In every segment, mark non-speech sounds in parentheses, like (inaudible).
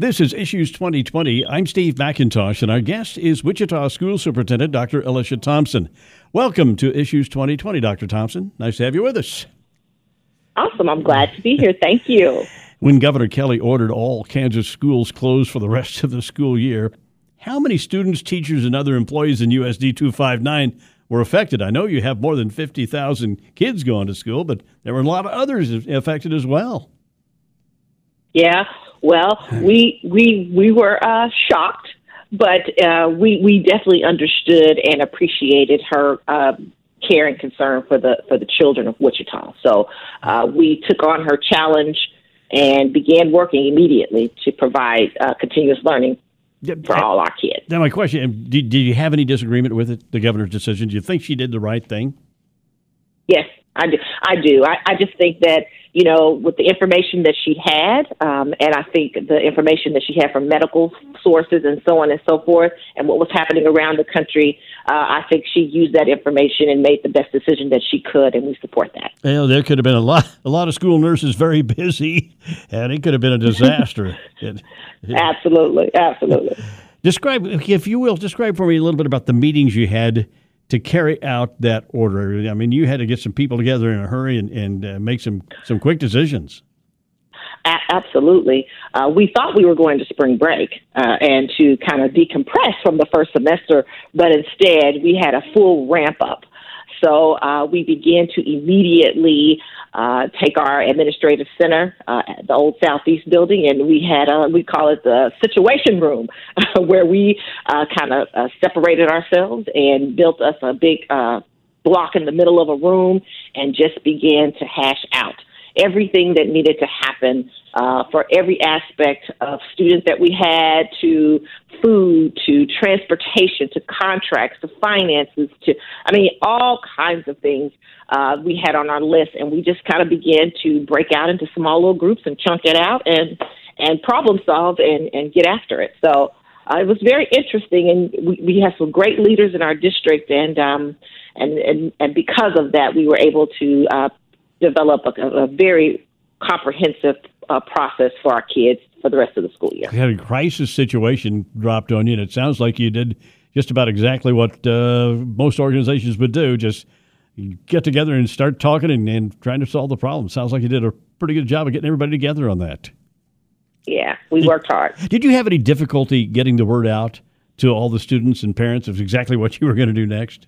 This is Issues 2020. I'm Steve McIntosh, and our guest is Wichita School Superintendent Dr. Alicia Thompson. Welcome to Issues 2020, Dr. Thompson. Nice to have you with us. Awesome. I'm glad to be here. Thank you. When Governor Kelly ordered all Kansas schools closed for the rest of the school year, how many students, teachers, and other employees in USD 259 were affected? I know you have more than 50,000 kids going to school, but there were a lot of others affected as well. Yeah, well, we we we were uh, shocked, but uh, we we definitely understood and appreciated her uh, care and concern for the for the children of Wichita. So uh, we took on her challenge and began working immediately to provide uh, continuous learning for all our kids. Now, my question: did, did you have any disagreement with it, the governor's decision? Do you think she did the right thing? Yes, I do. I do. I, I just think that you know, with the information that she had, um, and I think the information that she had from medical sources and so on and so forth, and what was happening around the country, uh, I think she used that information and made the best decision that she could, and we support that. Well, there could have been a lot, a lot of school nurses very (laughs) busy, and it could have been a disaster. (laughs) absolutely, absolutely. Describe, if you will, describe for me a little bit about the meetings you had to carry out that order? I mean, you had to get some people together in a hurry and, and uh, make some, some quick decisions. A- absolutely. Uh, we thought we were going to spring break uh, and to kind of decompress from the first semester, but instead we had a full ramp up. So uh, we began to immediately uh, take our administrative center, uh, the old Southeast building, and we had a, we call it the situation room, (laughs) where we uh, kind of uh, separated ourselves and built us a big uh, block in the middle of a room and just began to hash out everything that needed to happen uh, for every aspect of students that we had to food to transportation to contracts to finances to I mean all kinds of things uh, we had on our list. And we just kind of began to break out into small little groups and chunk it out and and problem solve and and get after it. So uh, it was very interesting and we, we have some great leaders in our district and um and and and because of that we were able to uh develop a, a very comprehensive uh, process for our kids for the rest of the school year. You had a crisis situation dropped on you, and it sounds like you did just about exactly what uh, most organizations would do just get together and start talking and, and, trying to solve the problem. Sounds like you did a pretty good job of getting everybody together on that. Yeah, we did, worked hard. Did you have any difficulty getting the word out to all the students and parents of exactly what you were going to do next?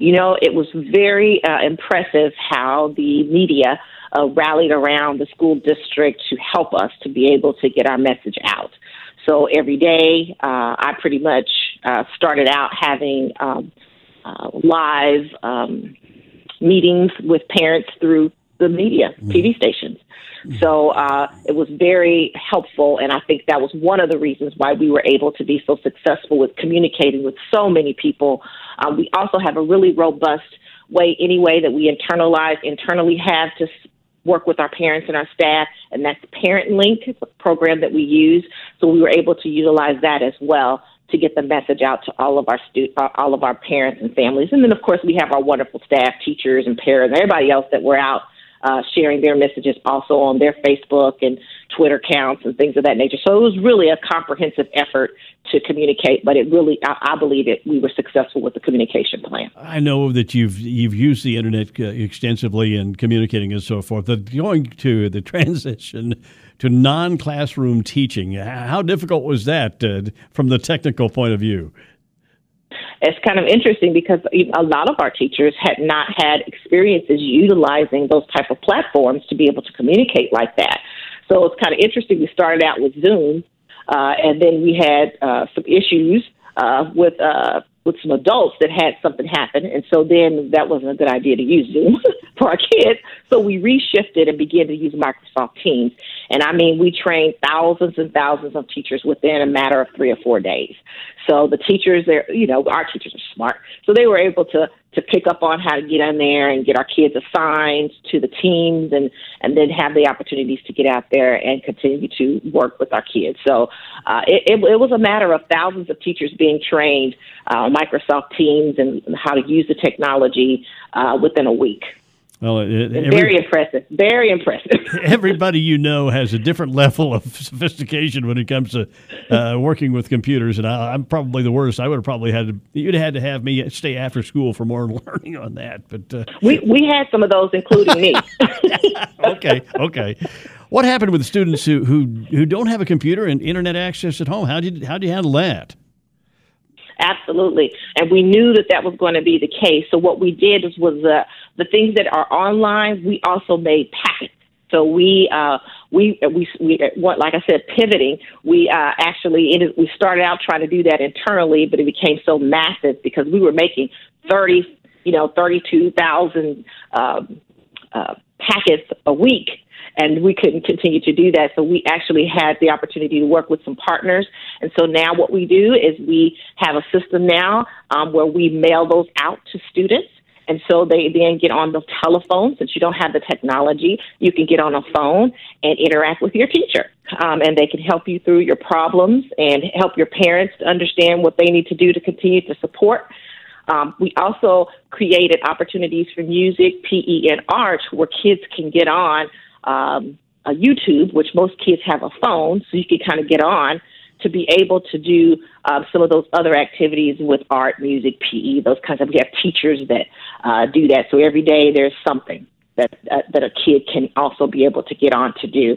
You know, it was very uh, impressive how the media uh, rallied around the school district to help us to be able to get our message out. So every day, uh, I pretty much uh, started out having um, uh, live um, meetings with parents through the media, mm-hmm. TV stations. So uh, it was very helpful, and I think that was one of the reasons why we were able to be so successful with communicating with so many people. Um, we also have a really robust way, anyway, that we internalize internally have to work with our parents and our staff, and that's Parent Link, program that we use. So we were able to utilize that as well to get the message out to all of our stu- uh, all of our parents and families. And then, of course, we have our wonderful staff, teachers, and parents, and everybody else that we're out uh, sharing their messages also on their Facebook and Twitter accounts and things of that nature. So it was really a comprehensive effort to communicate, but it really, I, I believe it, we were successful with the communication plan. I know that you've you've used the internet uh, extensively in communicating and so forth. But going to the (laughs) transition to non classroom teaching. How difficult was that uh, from the technical point of view? It's kind of interesting because a lot of our teachers had not had experiences utilizing those type of platforms to be able to communicate like that. So it's kind of interesting. We started out with Zoom, uh, and then we had uh, some issues uh, with uh, with some adults that had something happen, and so then that wasn't a good idea to use Zoom (laughs) for our kids. So we reshifted and began to use Microsoft Teams. And I mean, we trained thousands and thousands of teachers within a matter of three or four days. So the teachers, they're you know, our teachers are smart, so they were able to to pick up on how to get in there and get our kids assigned to the teams and and then have the opportunities to get out there and continue to work with our kids. So uh, it, it, it was a matter of thousands of teachers being trained uh, Microsoft Teams and how to use the technology uh, within a week. Well, it, every, very impressive. Very impressive. (laughs) everybody you know has a different level of (laughs) sophistication when it comes to uh, working with computers, and I, am probably the worst. I would have probably had to. You'd have had to have me stay after school for more (laughs) learning on that. But uh, we we had some of those, including me. okay, okay. What happened with students who, who who don't have a computer and internet access at home? How did how do you handle that? Absolutely. And we knew that that was going to be the case. So what we did was, was uh, the things that are online, we also made packets. So we uh, we we we what like I said, pivoting. We uh, actually we started out trying to do that internally, but it became so massive because we were making thirty, you know, thirty two thousand um, uh, packets a week and we couldn't continue to do that. So we actually had the opportunity to work with some partners. And so now what we do is we have a system now um, where we mail those out to students. And so they then get on the telephone. Since you don't have the technology, you can get on a phone and interact with your teacher. Um, and they can help you through your problems and help your parents to understand what they need to do to continue to support. Um, we also created opportunities for music, PE, and art where kids can get on um, a YouTube, which most kids have a phone, so you can kind of get on to be able to do uh, some of those other activities with art, music, PE, those kinds of. We have teachers that uh, do that, so every day there's something that uh, that a kid can also be able to get on to do.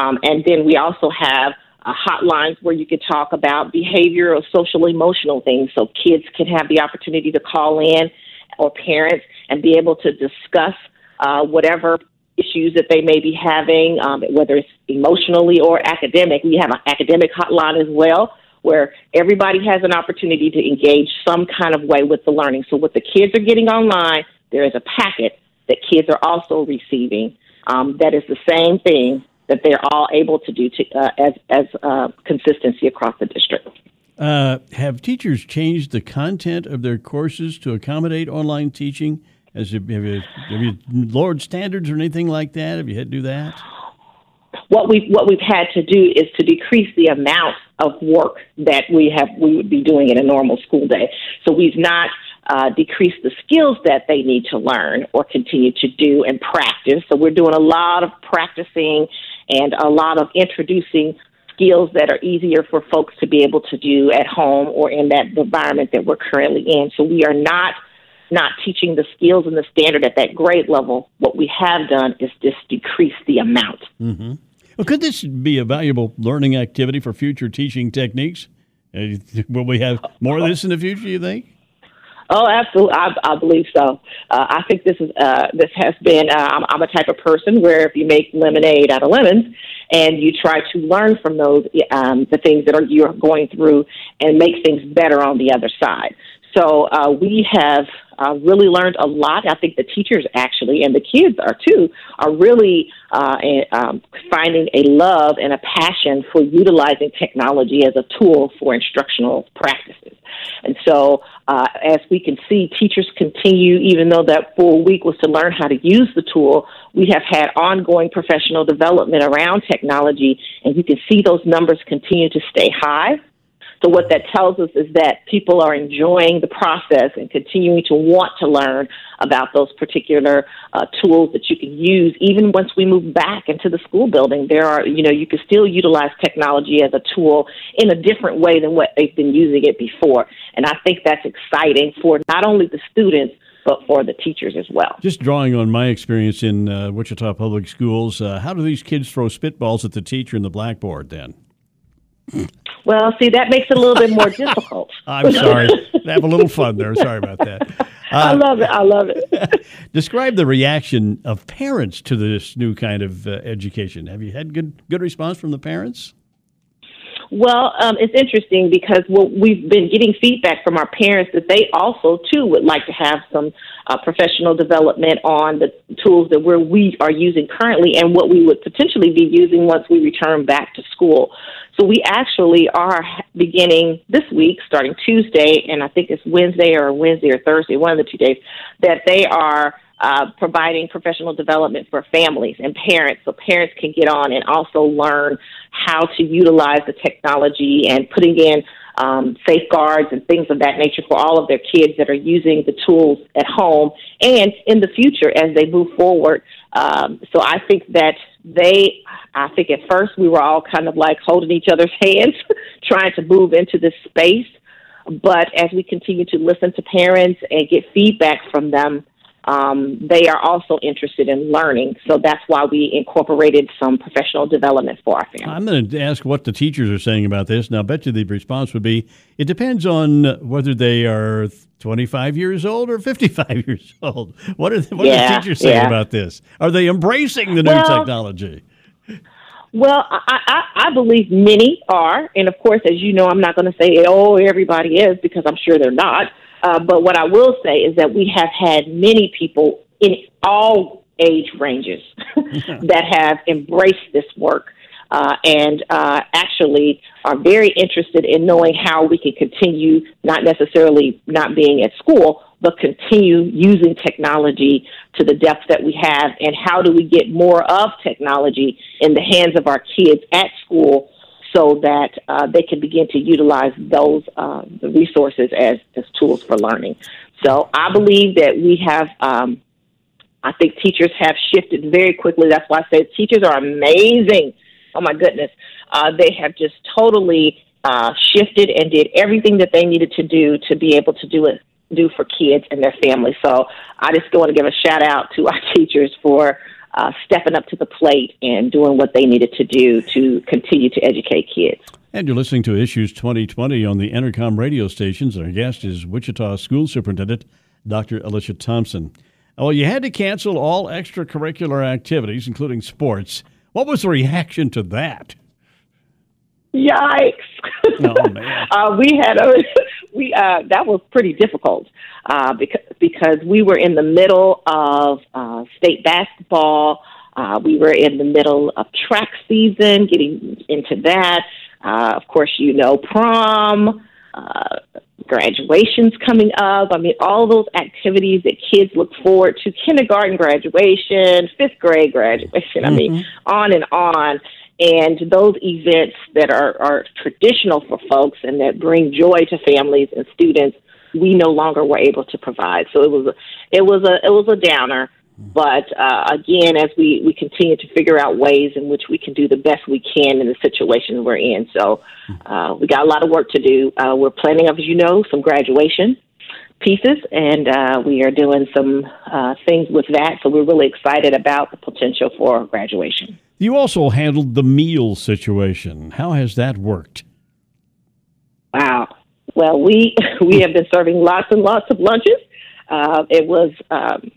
Um, and then we also have uh, hotlines where you can talk about behavioral, social, emotional things, so kids can have the opportunity to call in or parents and be able to discuss uh, whatever issues that they may be having, um, whether it's emotionally or academic. We have an academic hotline as well, where everybody has an opportunity to engage some kind of way with the learning. So, what the kids are getting online, there is a packet that kids are also receiving um, that is the same thing that they're all able to do to, uh, as as uh, consistency across the district. Uh, have teachers changed the content of their courses to accommodate online teaching? Has you, have, you, have you lowered standards or anything like that? Have you had to do that? What we've what we've had to do is to decrease the amount of work that we have we would be doing in a normal school day. So we've not uh, decreased the skills that they need to learn or continue to do and practice. So we're doing a lot of practicing and a lot of introducing skills that are easier for folks to be able to do at home or in that environment that we're currently in. So we are not not teaching the skills and the standard at that grade level, what we have done is just decrease the amount. Mm-hmm. Well, could this be a valuable learning activity for future teaching techniques? Uh, (laughs) will we have more of this in the future? You think? Oh, absolutely. I, I believe so. Uh, I think this is uh, this has been. Uh, I'm, I'm a type of person where if you make lemonade out of lemons, and you try to learn from those um, the things that are you're going through, and make things better on the other side. So uh, we have uh, really learned a lot. I think the teachers actually, and the kids are too, are really uh, um, finding a love and a passion for utilizing technology as a tool for instructional practices. And so, uh, as we can see, teachers continue, even though that full week was to learn how to use the tool, we have had ongoing professional development around technology, and you can see those numbers continue to stay high. So what that tells us is that people are enjoying the process and continuing to want to learn about those particular uh, tools that you can use. Even once we move back into the school building, there are, you know, you can still utilize technology as a tool in a different way than what they've been using it before. And I think that's exciting for not only the students, but for the teachers as well. Just drawing on my experience in uh, Wichita Public Schools, uh, how do these kids throw spitballs at the teacher in the blackboard then? Well, see, that makes it a little bit more (laughs) difficult. I'm sorry. Have a little fun there. Sorry about that. Uh, (laughs) I love it. I love it. (laughs) describe the reaction of parents to this new kind of uh, education. Have you had good good response from the parents? Well, um, it's interesting because well, we've been getting feedback from our parents that they also too would like to have some uh, professional development on the tools that we're, we are using currently and what we would potentially be using once we return back to school. So we actually are beginning this week, starting Tuesday, and I think it's Wednesday or Wednesday or Thursday, one of the two days, that they are uh, providing professional development for families and parents so parents can get on and also learn how to utilize the technology and putting in um, safeguards and things of that nature for all of their kids that are using the tools at home and in the future as they move forward. Um, so I think that they, I think at first we were all kind of like holding each other's (laughs) hands, trying to move into this space. But as we continue to listen to parents and get feedback from them, um, they are also interested in learning. So that's why we incorporated some professional development for our families. I'm going to ask what the teachers are saying about this. Now, I bet you the response would be it depends on whether they are 25 years old or (laughs) 55 years old. What are, the, what yeah, are the teachers saying yeah. about this? Are they embracing the new well, technology? Well, I, I, I believe many are. And of course, as you know, I'm not going to say, oh, everybody is, because I'm sure they're not. Uh, but what I will say is that we have had many people in all age ranges (laughs) (laughs) that have embraced this work uh, and uh, actually are very interested in knowing how we can continue not necessarily not being at school, but continue using technology to the depth that we have, and how do we get more of technology in the hands of our kids at school so that uh, they can begin to utilize those uh, resources as, as tools for learning. So I believe that we have, um, I think teachers have shifted very quickly. That's why I said teachers are amazing. Oh my goodness. Uh, they have just totally uh, shifted and did everything that they needed to do to be able to do it do for kids and their families. So I just want to give a shout out to our (laughs) teachers for uh, stepping up to the plate and doing what they needed to do to continue to educate kids. And you're listening to Issues 2020 on the Entercom radio stations. Our guest is Wichita School Superintendent Dr. Alicia Thompson. Well, you had to cancel all extracurricular activities, including sports. What was the reaction to that? Yikes! Oh man, (laughs) uh, we had a (laughs) we uh, that was pretty difficult uh, because because we were in the middle of uh, state basketball. Uh, we were in the middle of track season, getting into that. Uh, of course, you know prom, uh, graduations coming up. I mean, all those activities that kids look forward to: kindergarten graduation, fifth grade graduation. Mm-hmm. I mean, mm-hmm. on and on and those events that are, are traditional for folks and that bring joy to families and students we no longer were able to provide so it was a it was a it was a downer but uh, again as we we continue to figure out ways in which we can do the best we can in the situation we're in so uh, we got a lot of work to do uh, we're planning as you know some graduation pieces, and uh, we are doing some uh, things with that. So we're really excited about the potential for graduation. You also handled the meal situation. How has that worked? Wow. Well, we (laughs) we have been serving lots and lots of lunches. Uh, it was um,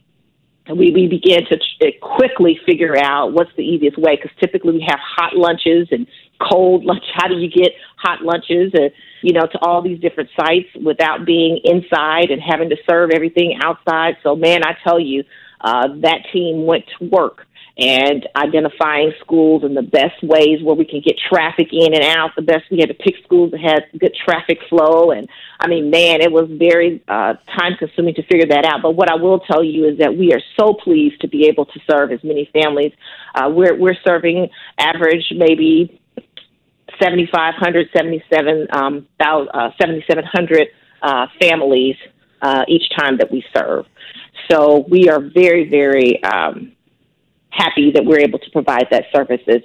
we we began to quickly figure out what's the easiest way because typically we have hot lunches and cold (laughs) lunch. How do you get hot lunches and you know to all these different sites without being inside and having to serve everything outside? So man, I tell you, uh, that team went to work and identifying schools and the best ways where we can get traffic in and out. The best we had to pick schools that had good traffic flow, and I mean, man, it was very uh, time consuming to figure that out. But what I will tell you is that we are so pleased to be able to serve as many families. Uh, we're we're serving average maybe 7,500, 77, um, uh, 7,700 uh, families uh, each time that we serve. So we are very, very um, happy that we're able to provide that services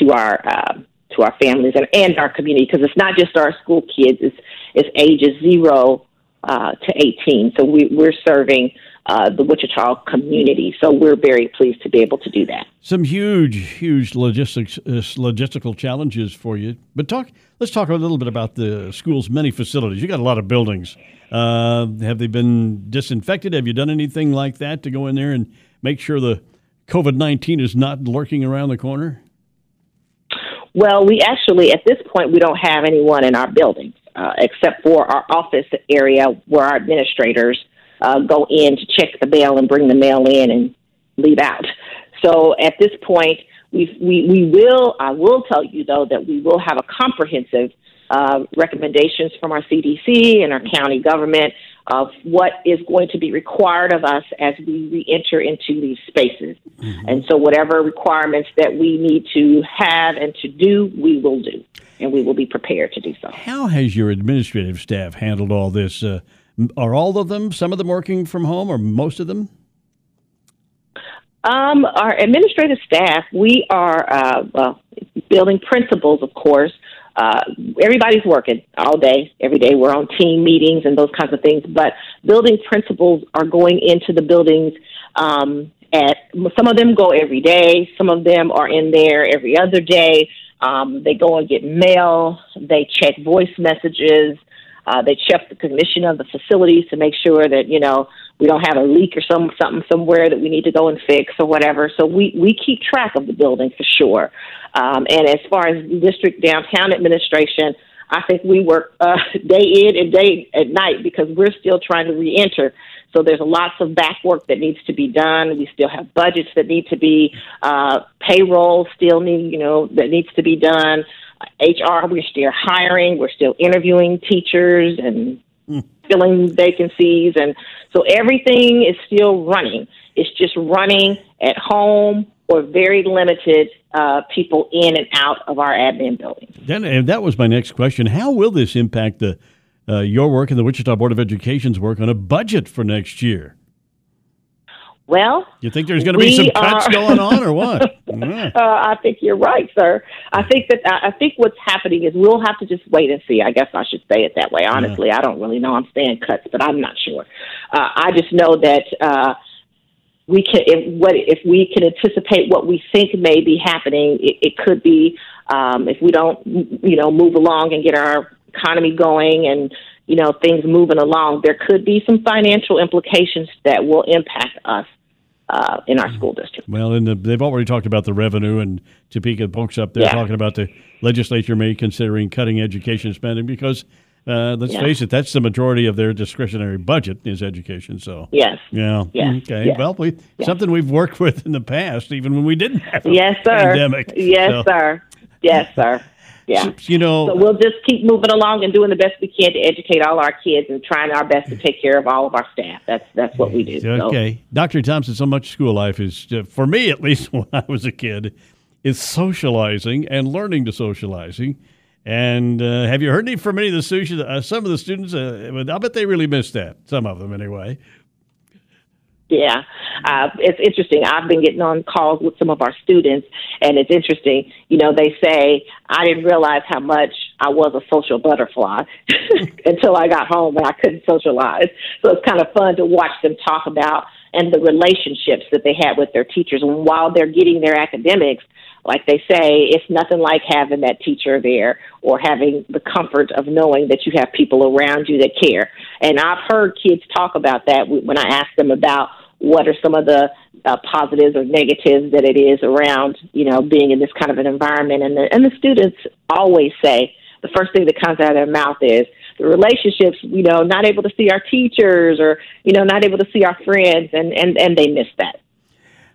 to our uh, to our families and, and our community because it's not just our school kids; it's it's ages zero uh, to eighteen. So we, we're serving uh, the Wichita community. So we're very pleased to be able to do that. Some huge, huge logistics uh, logistical challenges for you. But talk. Let's talk a little bit about the school's many facilities. You got a lot of buildings. Uh, have they been disinfected? Have you done anything like that to go in there and make sure the COVID nineteen is not lurking around the corner? Well, we actually, at this point, we don't have anyone in our buildings uh, except for our office area where our administrators uh, go in to check the mail and bring the mail in and leave out. So at this point, we we we will. I will tell you though that we will have a comprehensive uh, recommendations from our CDC and our county government of what is going to be required of us as we re-enter into these spaces. Mm-hmm. And so whatever requirements that we need to have and to do, we will do, and we will be prepared to do so. How has your administrative staff handled all this? Uh, are all of them, some of them working from home, or most of them? Um, our administrative staff, we are uh, well, building principals, of course. Uh, everybody's working all day, every day. We're on team meetings and those kinds of things. But building principals are going into the buildings. Um, at some of them go every day. Some of them are in there every other day. Um, they go and get mail. They check voice messages. Uh, they check the condition of the facilities to make sure that you know we don't have a leak or some something somewhere that we need to go and fix or whatever. So we we keep track of the building for sure. Um, and as far as district downtown administration, I think we work uh, (laughs) day in and day at night because we're still trying to reenter. So there's lots of back work that needs to be done. We still have budgets that need to be uh, payroll still need you know that needs to be done. HR, we're still hiring, we're still interviewing teachers and mm. filling vacancies. And so everything is still running. It's just running at home or very limited uh, people in and out of our admin building. Then, and that was my next question. How will this impact the uh, your work and the Wichita Board of Education's work on a budget for next year? Well, you think there's going to be some cuts are, going on, or what? (laughs) uh, I think you're right, sir. I think that I think what's happening is we'll have to just wait and see. I guess I should say it that way. Honestly, yeah. I don't really know. I'm saying cuts, but I'm not sure. Uh, I just know that uh, we can. If what if we can anticipate what we think may be happening, it, it could be um, if we don't, you know, move along and get our economy going and you know things moving along, there could be some financial implications that will impact us uh, in our school district. Well, and the, they've already talked about the revenue, and Topeka Pokes up there yeah. talking about the legislature may considering cutting education spending because. Uh, let's yeah. face it, that's the majority of their discretionary budget is education. So yes, yeah, yes. okay. Yes. Well, we yes. something we've worked with in the past, even when we didn't have a yes, sir. pandemic. Yes, so. sir. Yes, sir yeah. You know, so we'll just keep moving along and doing the best we can to educate all our kids and trying our best to take care of all of our staff. That's that's what we do. Okay, so. Dr. Thompson, so much school life is uh, for me at least (laughs) when I was a kid is socializing and learning to socializing. And uh, have you heard any from any of the students? Uh, some of the students, uh, I bet they really missed that. Some of them, anyway. Yeah, uh, it's interesting. I've been getting on calls with some of our students, and it's interesting. You know, they say, I didn't realize how much I was a social butterfly (laughs) until I got home and I couldn't socialize. So it's kind of fun to watch them talk about and the relationships that they had with their teachers. And while they're getting their academics, like they say, it's nothing like having that teacher there or having the comfort of knowing that you have people around you that care. And I've heard kids talk about that when I ask them about what are some of the uh, positives or negatives that it is around, you know, being in this kind of an environment. And the, and the students always say the first thing that comes out of their mouth is the relationships, you know, not able to see our teachers or, you know, not able to see our friends, and, and, and they miss that.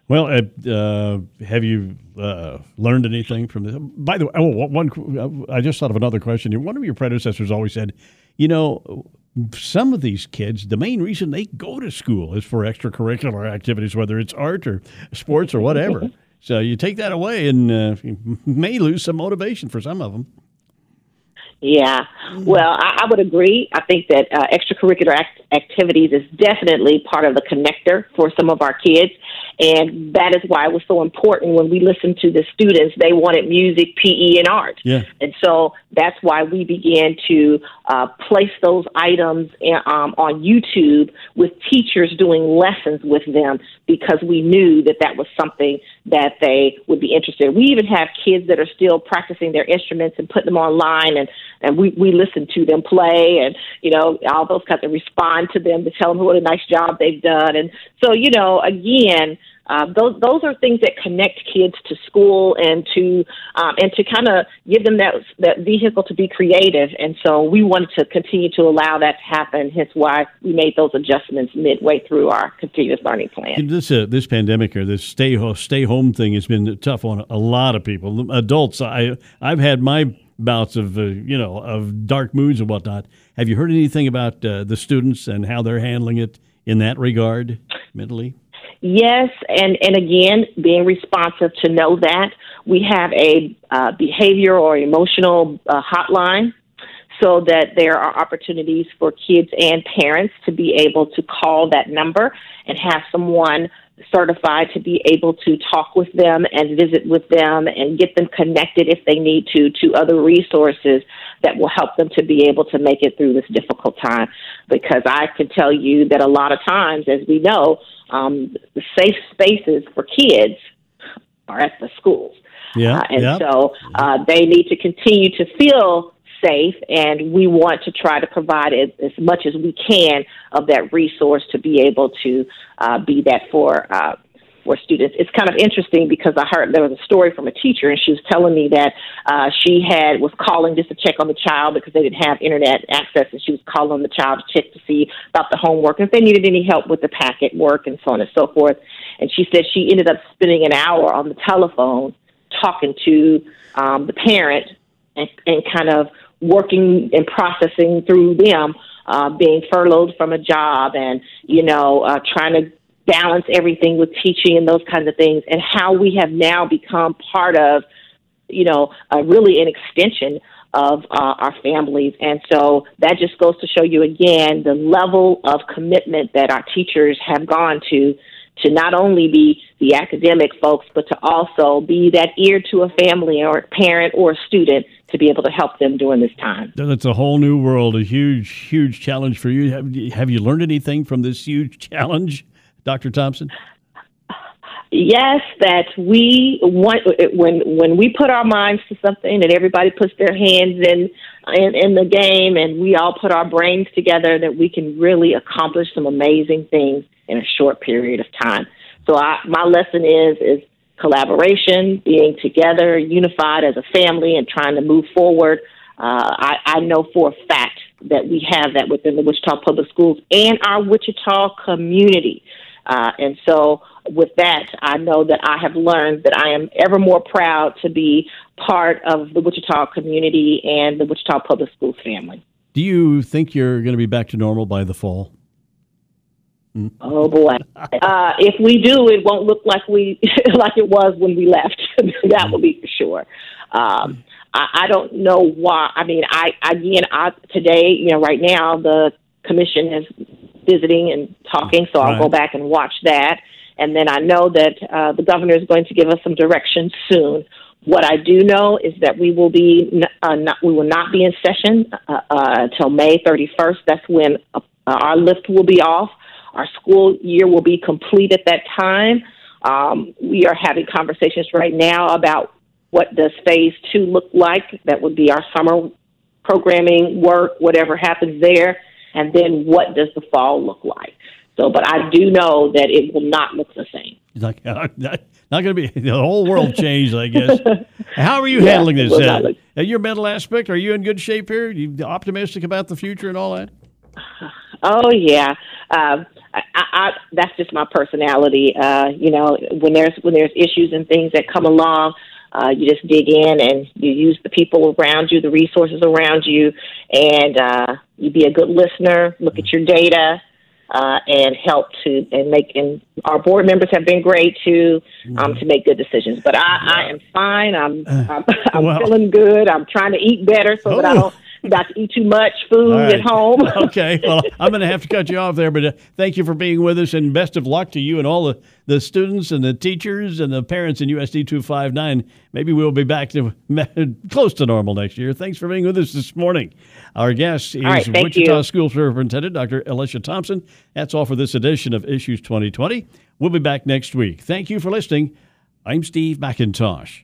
Well, uh, uh, have you uh, learned anything from this? By the way, oh, one, I just thought of another question. One of your predecessors always said, you know, some of these kids, the main reason they go to school is for extracurricular activities, whether it's art or sports or whatever. (laughs) so you take that away, and uh, you may lose some motivation for some of them. Yeah, well, I, I would agree. I think that uh, extracurricular act- activities is definitely part of the connector for some of our kids. And that is why it was so important when we listened to the students. They wanted music, PE, and art. Yeah. And so that's why we began to uh, place those items in, um, on YouTube with teachers doing lessons with them because we knew that that was something that they would be interested in. We even have kids that are still practicing their instruments and putting them online and and we we listen to them play and you know all those kinds of respond to them to tell them what a nice job they've done and so you know again uh, those those are things that connect kids to school and to um, and to kind of give them that that vehicle to be creative. And so we wanted to continue to allow that to happen. Hence why we made those adjustments midway through our continuous learning plan. This uh, this pandemic or this stay home stay home thing has been tough on a lot of people. Adults, I I've had my bouts of uh, you know of dark moods and whatnot. Have you heard anything about uh, the students and how they're handling it in that regard mentally? Yes, and, and again, being responsive to know that. We have a uh, behavior or emotional uh, hotline so that there are opportunities for kids and parents to be able to call that number and have someone certified to be able to talk with them and visit with them and get them connected if they need to to other resources that will help them to be able to make it through this difficult time because I can tell you that a lot of times as we know um, the safe spaces for kids are at the schools. Yeah, uh, and yeah. so uh, they need to continue to feel safe, and we want to try to provide as, as much as we can of that resource to be able to uh, be that for. Uh, for students, it's kind of interesting because I heard there was a story from a teacher, and she was telling me that uh, she had was calling just to check on the child because they didn't have internet access, and she was calling the child to check to see about the homework and if they needed any help with the packet work and so on and so forth. And she said she ended up spending an hour on the telephone talking to um, the parent and, and kind of working and processing through them uh, being furloughed from a job and you know uh, trying to balance everything with teaching and those kinds of things and how we have now become part of you know uh, really an extension of uh, our families. And so that just goes to show you again the level of commitment that our teachers have gone to to not only be the academic folks, but to also be that ear to a family or a parent or a student to be able to help them during this time. That's a whole new world, a huge, huge challenge for you. Have, have you learned anything from this huge (laughs) challenge, Dr. Thompson? Yes, that we want when when we put our minds to something and everybody puts their hands in, in in the game and we all put our brains together that we can really accomplish some amazing things in a short period of time. So I, my lesson is is collaboration, being together, unified as a family, and trying to move forward. Uh, I, I know for a fact that we have that within the Wichita Public Schools and our Wichita community. Uh, and so, with that, I know that I have learned that I am ever more proud to be part of the Wichita community and the Wichita Public Schools family. Do you think you're going to be back to normal by the fall? Mm. Oh boy! Uh, if we do, it won't look like we (laughs) like it was when we left. (laughs) that will be for sure. Um, I, I don't know why. I mean, I again, I today, you know, right now the commission is visiting and talking, so I'll go back and watch that. And then I know that uh, the governor is going to give us some direction soon. What I do know is that we will be uh, not, we will not be in session uh, uh, until May 31st. That's when uh, our lift will be off. Our school year will be complete at that time. Um, we are having conversations right now about what does phase two look like. That would be our summer programming work, whatever happens there, and then what does the fall look like. So, but I do know that it will not look the same. Like, (laughs) uh, not, not going to be the whole world changed, I guess. (laughs) How are you yeah, handling this? Uh, look- your mental aspect, are you in good shape here? Are you optimistic about the future and all that? (sighs) Oh yeah, uh, I, I, that's just my personality. Uh, you know, when there's when there's issues and things that come along, uh, you just dig in and you use the people around you, the resources around you, and uh, you be a good listener. Look at your data. Uh, and help to and make and our board members have been great to um, to make good decisions. But I, I am fine. I'm I'm, (laughs) I'm well, feeling good. I'm trying to eat better so oh. that I don't not to eat too much food right. at home. (laughs) okay. Well, I'm going to have to cut you off there, but uh, thank you for being with us and best of luck to you and all the, the students and the teachers and the parents in USD 259. Maybe we'll be back to (laughs) close to normal next year. Thanks for being with us this morning. Our guest is right, Wichita you. School Superintendent Dr. Alicia Thompson. That's all for this edition of Issues 2020. We'll be back next week. Thank you for listening. I'm Steve McIntosh.